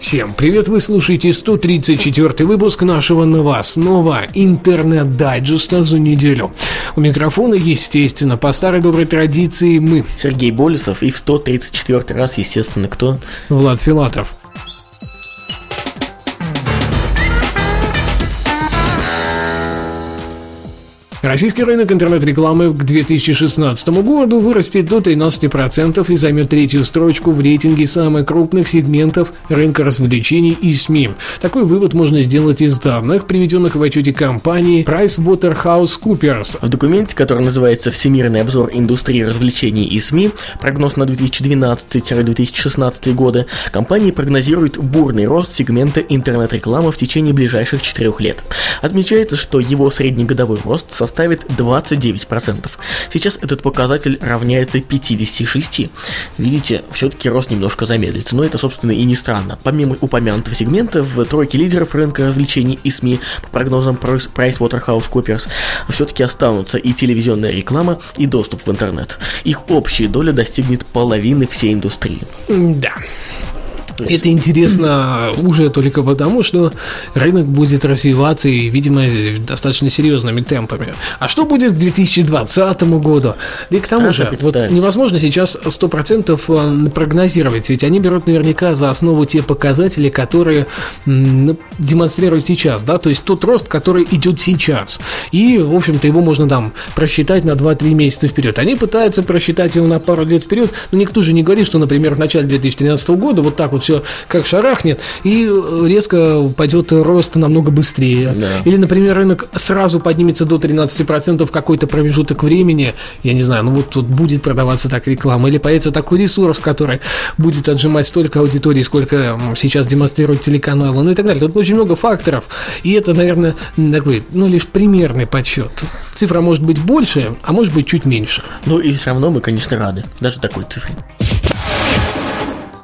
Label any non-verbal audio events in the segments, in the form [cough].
Всем привет, вы слушаете 134 выпуск нашего новостного интернет-дайджеста за неделю. У микрофона, естественно, по старой доброй традиции мы, Сергей Болесов и в 134 раз, естественно, кто? Влад Филатов. Российский рынок интернет-рекламы к 2016 году вырастет до 13% и займет третью строчку в рейтинге самых крупных сегментов рынка развлечений и СМИ. Такой вывод можно сделать из данных, приведенных в отчете компании PricewaterhouseCoopers. В документе, который называется «Всемирный обзор индустрии развлечений и СМИ. Прогноз на 2012-2016 годы», компания прогнозирует бурный рост сегмента интернет-рекламы в течение ближайших четырех лет. Отмечается, что его среднегодовой рост составит составит 29%. Сейчас этот показатель равняется 56. Видите, все-таки рост немножко замедлится, но это, собственно, и не странно. Помимо упомянутого сегмента, в тройке лидеров рынка развлечений и СМИ, по прогнозам PricewaterhouseCoopers, все-таки останутся и телевизионная реклама, и доступ в интернет. Их общая доля достигнет половины всей индустрии. Да. Это интересно уже только потому, что рынок будет развиваться и, видимо, достаточно серьезными темпами. А что будет к 2020 году? Да и к тому же, вот невозможно сейчас 100% э, прогнозировать, ведь они берут наверняка за основу те показатели, которые демонстрируют сейчас, да, то есть тот рост, который идет сейчас. И, в общем-то, его можно там просчитать на 2-3 месяца вперед. Они пытаются просчитать его на пару лет вперед, но никто же не говорит, что, например, в начале 2013 года вот так вот все как шарахнет, и резко пойдет рост намного быстрее. Да. Или, например, рынок сразу поднимется до 13% в какой-то промежуток времени, я не знаю, ну вот тут будет продаваться так реклама, или появится такой ресурс, который будет отжимать столько аудитории, сколько сейчас демонстрирует телеканалы, ну и так далее. Тут очень много факторов, и это, наверное, такой, ну, лишь примерный подсчет. Цифра может быть больше, а может быть чуть меньше. Ну и все равно мы, конечно, рады, даже такой цифре.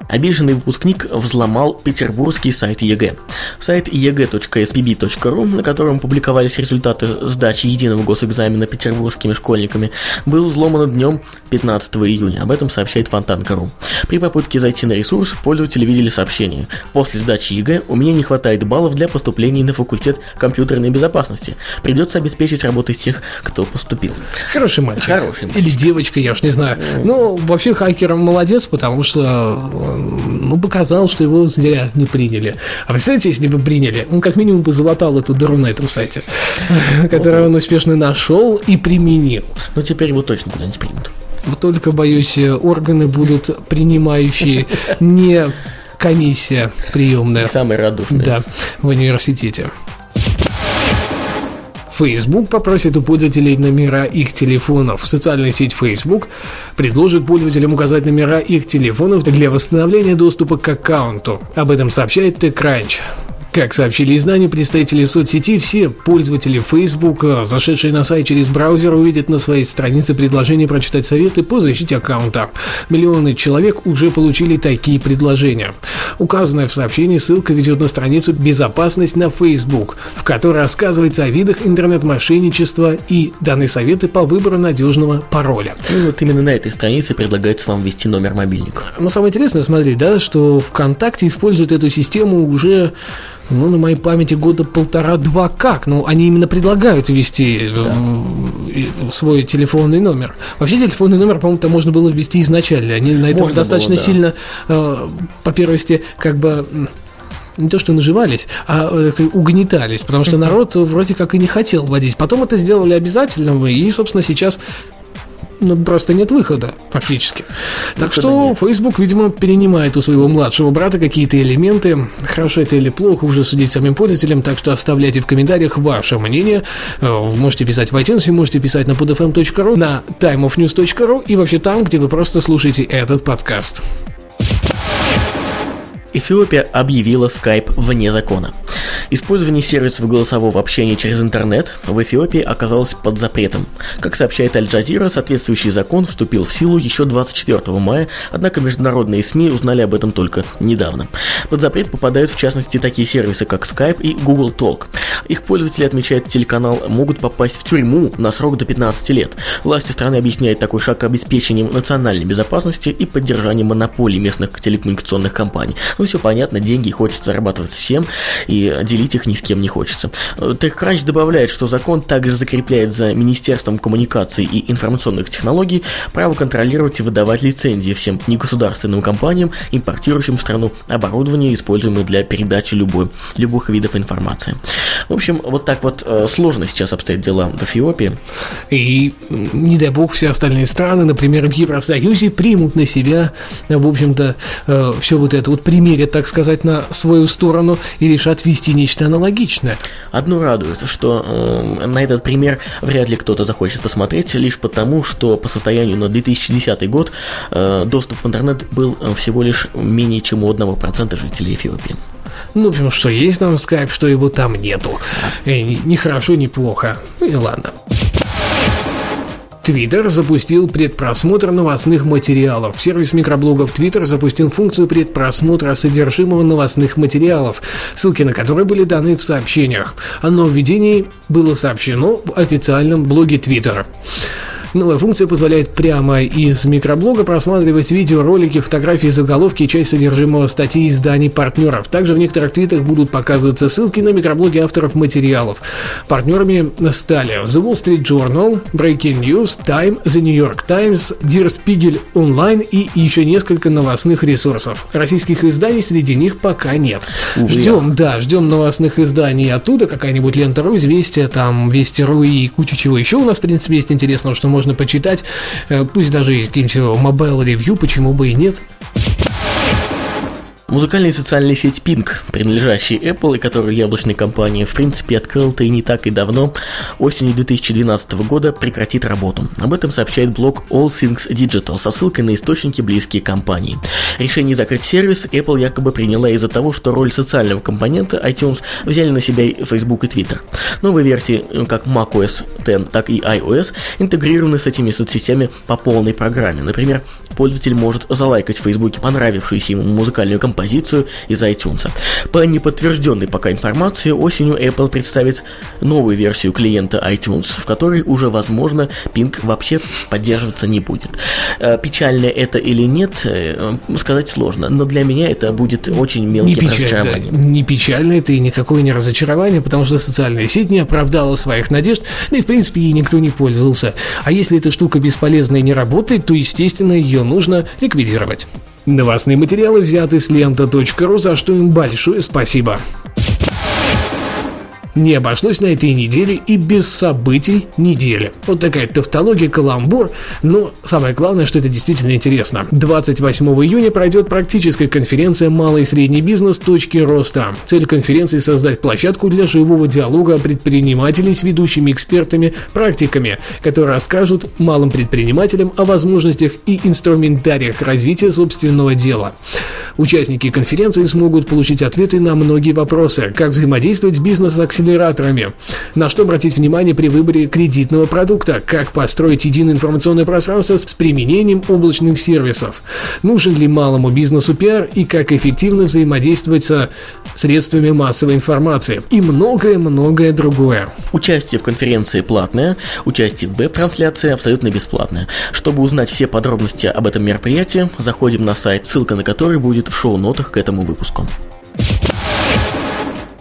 Обиженный выпускник взломал петербургский сайт ЕГЭ. Сайт ege.spb.ru, на котором публиковались результаты сдачи единого госэкзамена петербургскими школьниками, был взломан днем 15 июня. Об этом сообщает Фонтанка.ру. При попытке зайти на ресурс, пользователи видели сообщение. После сдачи ЕГЭ у меня не хватает баллов для поступления на факультет компьютерной безопасности. Придется обеспечить работу тех, кто поступил. Хороший мальчик. Хороший мальчик. Или девочка, я уж не знаю. Ну, вообще хакер молодец, потому что ну, показал, что его зря не приняли. А представляете, если бы приняли, он как минимум бы залатал эту дыру на этом сайте, [laughs] которую он успешно нашел и применил. Но теперь его точно куда-нибудь примут. Вот только, боюсь, органы будут принимающие не комиссия приемная. Самый радушный. Да, в университете. Facebook попросит у пользователей номера их телефонов. Социальная сеть Facebook предложит пользователям указать номера их телефонов для восстановления доступа к аккаунту. Об этом сообщает TechCrunch. Как сообщили издания, представители соцсети, все пользователи Facebook, зашедшие на сайт через браузер, увидят на своей странице предложение прочитать советы по защите аккаунта. Миллионы человек уже получили такие предложения. Указанная в сообщении ссылка ведет на страницу «Безопасность на Facebook», в которой рассказывается о видах интернет-мошенничества и даны советы по выбору надежного пароля. Ну вот именно на этой странице предлагается вам ввести номер мобильника. Но самое интересное, смотри, да, что ВКонтакте использует эту систему уже ну, на моей памяти года полтора-два как. Ну, они именно предлагают ввести да. Э, свой телефонный номер. Вообще телефонный номер, по-моему, там можно было ввести изначально. Они на этом можно достаточно было, да. сильно, э, по первости, как бы не то что наживались, а э, угнетались, потому что народ вроде как и не хотел вводить. Потом это сделали обязательным, и, собственно, сейчас ну, просто нет выхода, фактически. Так что нет. Facebook, видимо, перенимает у своего младшего брата какие-то элементы. Хорошо это или плохо, уже судить самим пользователям, так что оставляйте в комментариях ваше мнение. Э, вы можете писать в iTunes, можете писать на podfm.ru, на timeofnews.ru и вообще там, где вы просто слушаете этот подкаст. Эфиопия объявила Skype вне закона. Использование сервисов голосового общения через интернет в Эфиопии оказалось под запретом. Как сообщает Аль-Джазира, соответствующий закон вступил в силу еще 24 мая, однако международные СМИ узнали об этом только недавно. Под запрет попадают в частности такие сервисы, как Skype и Google Talk. Их пользователи, отмечает телеканал, могут попасть в тюрьму на срок до 15 лет. Власти страны объясняют такой шаг обеспечением национальной безопасности и поддержанием монополии местных телекоммуникационных компаний. Ну, все понятно, деньги хочется зарабатывать всем, и делить их ни с кем не хочется. TechCrunch добавляет, что закон также закрепляет за Министерством коммуникаций и информационных технологий право контролировать и выдавать лицензии всем негосударственным компаниям, импортирующим в страну оборудование, используемое для передачи любой, любых видов информации. В общем, вот так вот э, сложно сейчас обстоят дела в Эфиопии. И, не дай бог, все остальные страны, например, в Евросоюзе, примут на себя, в общем-то, э, все вот это вот примерят, так сказать, на свою сторону и решат вести нечто аналогичное. Одно радует, что э, на этот пример вряд ли кто-то захочет посмотреть, лишь потому, что по состоянию на 2010 год э, доступ в интернет был э, всего лишь менее чем у 1% жителей Эфиопии. Ну, в общем, что есть там скайп, что его там нету. И ни хорошо, ни плохо. Ну и ладно. Твиттер запустил предпросмотр новостных материалов. Сервис микроблогов Твиттер запустил функцию предпросмотра содержимого новостных материалов, ссылки на которые были даны в сообщениях. О нововведении было сообщено в официальном блоге Твиттера. Новая функция позволяет прямо из микроблога просматривать видео, ролики, фотографии, заголовки и часть содержимого статей изданий партнеров. Также в некоторых твитах будут показываться ссылки на микроблоги авторов материалов. Партнерами стали The Wall Street Journal, Breaking News, Time, The New York Times, Der Spiegel Online и еще несколько новостных ресурсов. Российских изданий среди них пока нет. Ждем, да, ждем новостных изданий оттуда, какая-нибудь лента.ру, известия, там, Вести.ру и куча чего еще у нас, в принципе, есть интересного, что можно можно почитать, э, пусть даже каким-нибудь mobile review, почему бы и нет. Музыкальная социальная сеть Pink, принадлежащая Apple и которую яблочная компания в принципе открыла-то и не так и давно, осенью 2012 года прекратит работу. Об этом сообщает блог All Things Digital со ссылкой на источники, близкие компании. Решение закрыть сервис Apple якобы приняла из-за того, что роль социального компонента iTunes взяли на себя и Facebook и Twitter. Новые версии, как macOS X, так и iOS, интегрированы с этими соцсетями по полной программе. Например, пользователь может залайкать в Facebook понравившуюся ему музыкальную композицию из iTunes. По неподтвержденной пока информации, осенью Apple представит новую версию клиента iTunes, в которой уже, возможно, Pink вообще поддерживаться не будет. Э, печально это или нет, э, сказать сложно, но для меня это будет очень мелким не печаль, разочарованием. Да, не печально это и никакое не разочарование, потому что социальная сеть не оправдала своих надежд, да и в принципе ей никто не пользовался. А если эта штука бесполезная и не работает, то естественно ее нужно ликвидировать. Новостные материалы взяты с лента.ру, за что им большое спасибо. Не обошлось на этой неделе и без событий недели. Вот такая тавтология, каламбур, но самое главное, что это действительно интересно. 28 июня пройдет практическая конференция «Малый и средний бизнес. Точки роста». Цель конференции – создать площадку для живого диалога предпринимателей с ведущими экспертами, практиками, которые расскажут малым предпринимателям о возможностях и инструментариях развития собственного дела. Участники конференции смогут получить ответы на многие вопросы, как взаимодействовать с бизнес-акселератором, акселераторами. На что обратить внимание при выборе кредитного продукта, как построить единое информационное пространство с применением облачных сервисов, нужен ли малому бизнесу пиар и как эффективно взаимодействовать со средствами массовой информации и многое-многое другое. Участие в конференции платное, участие в веб-трансляции абсолютно бесплатное. Чтобы узнать все подробности об этом мероприятии, заходим на сайт, ссылка на который будет в шоу-нотах к этому выпуску.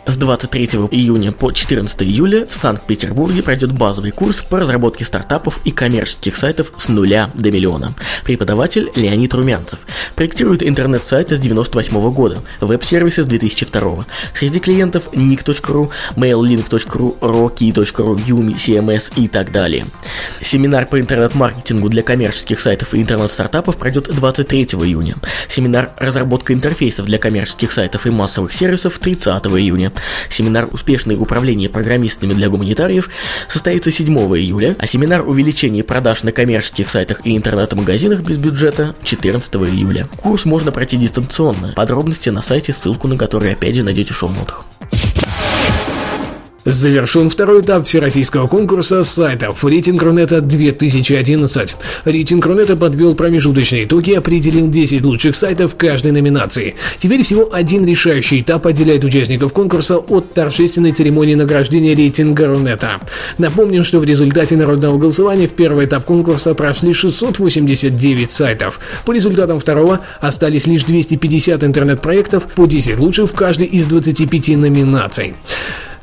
С 23 июня по 14 июля в Санкт-Петербурге пройдет базовый курс по разработке стартапов и коммерческих сайтов с нуля до миллиона. Преподаватель Леонид Румянцев. Проектирует интернет-сайты с 98 года, веб-сервисы с 2002. Среди клиентов nick.ru, maillink.ru, rocky.ru, Yumi, CMS и так далее. Семинар по интернет-маркетингу для коммерческих сайтов и интернет-стартапов пройдет 23 июня. Семинар «Разработка интерфейсов для коммерческих сайтов и массовых сервисов» 30 июня. Семинар «Успешное управление программистами для гуманитариев» состоится 7 июля, а семинар «Увеличение продаж на коммерческих сайтах и интернет-магазинах без бюджета» 14 июля. Курс можно пройти дистанционно. Подробности на сайте, ссылку на который опять же найдете в шоу-нотах. Завершен второй этап всероссийского конкурса сайтов «Рейтинг Рунета-2011». Рейтинг Рунета подвел промежуточные итоги и определил 10 лучших сайтов каждой номинации. Теперь всего один решающий этап отделяет участников конкурса от торжественной церемонии награждения рейтинга Рунета. Напомним, что в результате народного голосования в первый этап конкурса прошли 689 сайтов. По результатам второго остались лишь 250 интернет-проектов по 10 лучших в каждой из 25 номинаций.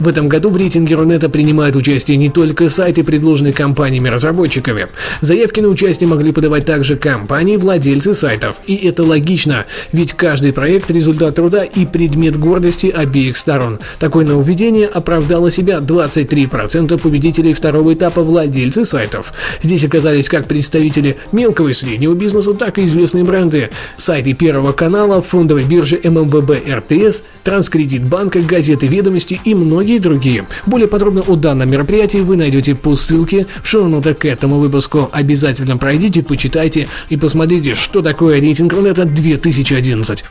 В этом году в рейтинге Рунета принимают участие не только сайты, предложенные компаниями-разработчиками. Заявки на участие могли подавать также компании, владельцы сайтов. И это логично, ведь каждый проект – результат труда и предмет гордости обеих сторон. Такое нововведение оправдало себя 23% победителей второго этапа владельцы сайтов. Здесь оказались как представители мелкого и среднего бизнеса, так и известные бренды. Сайты Первого канала, фондовой биржи ММББ РТС, Транскредит банка, газеты «Ведомости» и многие многие другие. Более подробно о данном мероприятии вы найдете по ссылке в шоу-нотах к этому выпуску. Обязательно пройдите, почитайте и посмотрите, что такое рейтинг Рунета 2011.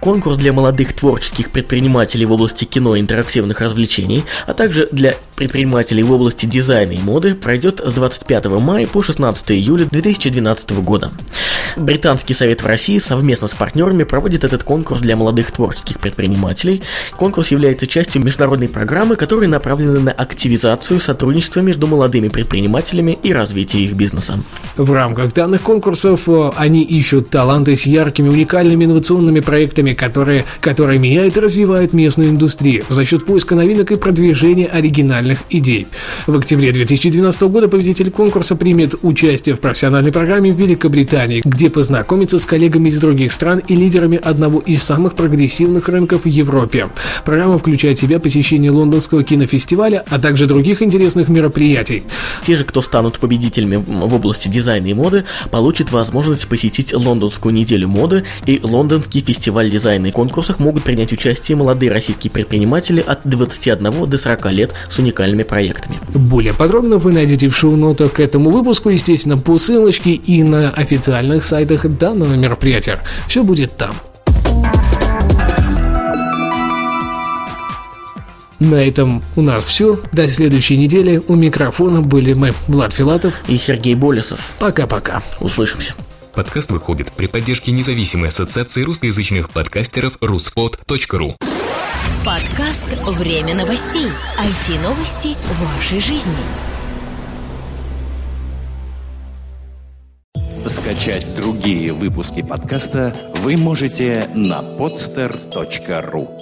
Конкурс для молодых творческих предпринимателей в области кино и интерактивных развлечений, а также для предпринимателей в области дизайна и моды пройдет с 25 мая по 16 июля 2012 года. Британский совет в России совместно с партнерами проводит этот конкурс для молодых творческих предпринимателей. Конкурс является частью международной программы, которая направлена на активизацию сотрудничества между молодыми предпринимателями и развитие их бизнеса. В рамках данных конкурсов э, они ищут таланты с яркими, уникальными инновационными проектами которые, которые меняют и развивают местную индустрию за счет поиска новинок и продвижения оригинальных идей. В октябре 2012 года победитель конкурса примет участие в профессиональной программе в Великобритании, где познакомится с коллегами из других стран и лидерами одного из самых прогрессивных рынков в Европе. Программа включает в себя посещение лондонского кинофестиваля, а также других интересных мероприятий. Те же, кто станут победителями в области дизайна и моды, получат возможность посетить лондонскую неделю моды и лондонский фестиваль дизайна и конкурсах могут принять участие молодые российские предприниматели от 21 до 40 лет с уникальными проектами. Более подробно вы найдете в шоу-нотах к этому выпуску, естественно, по ссылочке и на официальных сайтах данного мероприятия. Все будет там. На этом у нас все. До следующей недели. У микрофона были мы, Влад Филатов и Сергей Болесов. Пока-пока. Услышимся. Подкаст выходит при поддержке независимой ассоциации русскоязычных подкастеров ruspod.ru Подкаст «Время новостей». IT-новости вашей жизни. Скачать другие выпуски подкаста вы можете на podster.ru